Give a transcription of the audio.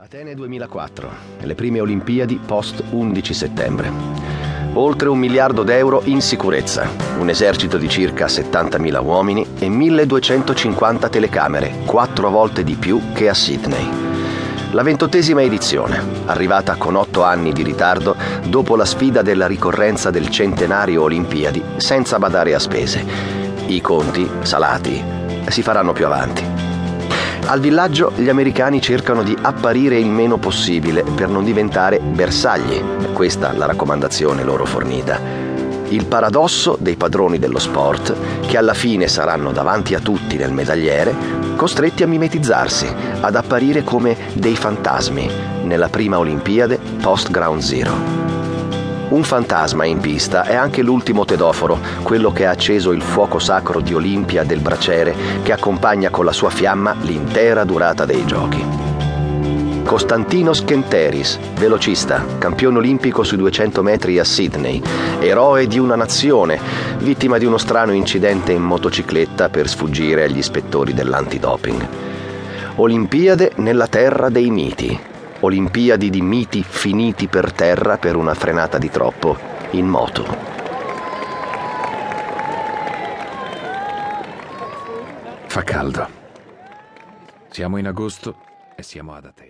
Atene 2004, le prime Olimpiadi post 11 settembre. Oltre un miliardo d'euro in sicurezza, un esercito di circa 70.000 uomini e 1250 telecamere, quattro volte di più che a Sydney. La ventottesima edizione, arrivata con otto anni di ritardo dopo la sfida della ricorrenza del centenario Olimpiadi, senza badare a spese. I conti, salati, si faranno più avanti. Al villaggio gli americani cercano di apparire il meno possibile per non diventare bersagli, questa la raccomandazione loro fornita. Il paradosso dei padroni dello sport, che alla fine saranno davanti a tutti nel medagliere, costretti a mimetizzarsi, ad apparire come dei fantasmi nella prima Olimpiade post Ground Zero. Un fantasma in pista è anche l'ultimo tedoforo, quello che ha acceso il fuoco sacro di Olimpia del braciere che accompagna con la sua fiamma l'intera durata dei giochi. Costantinos Kenteris, velocista, campione olimpico sui 200 metri a Sydney, eroe di una nazione, vittima di uno strano incidente in motocicletta per sfuggire agli ispettori dell'antidoping. Olimpiade nella terra dei miti, Olimpiadi di miti finiti per terra per una frenata di troppo in moto. Fa caldo. Siamo in agosto e siamo ad Atene.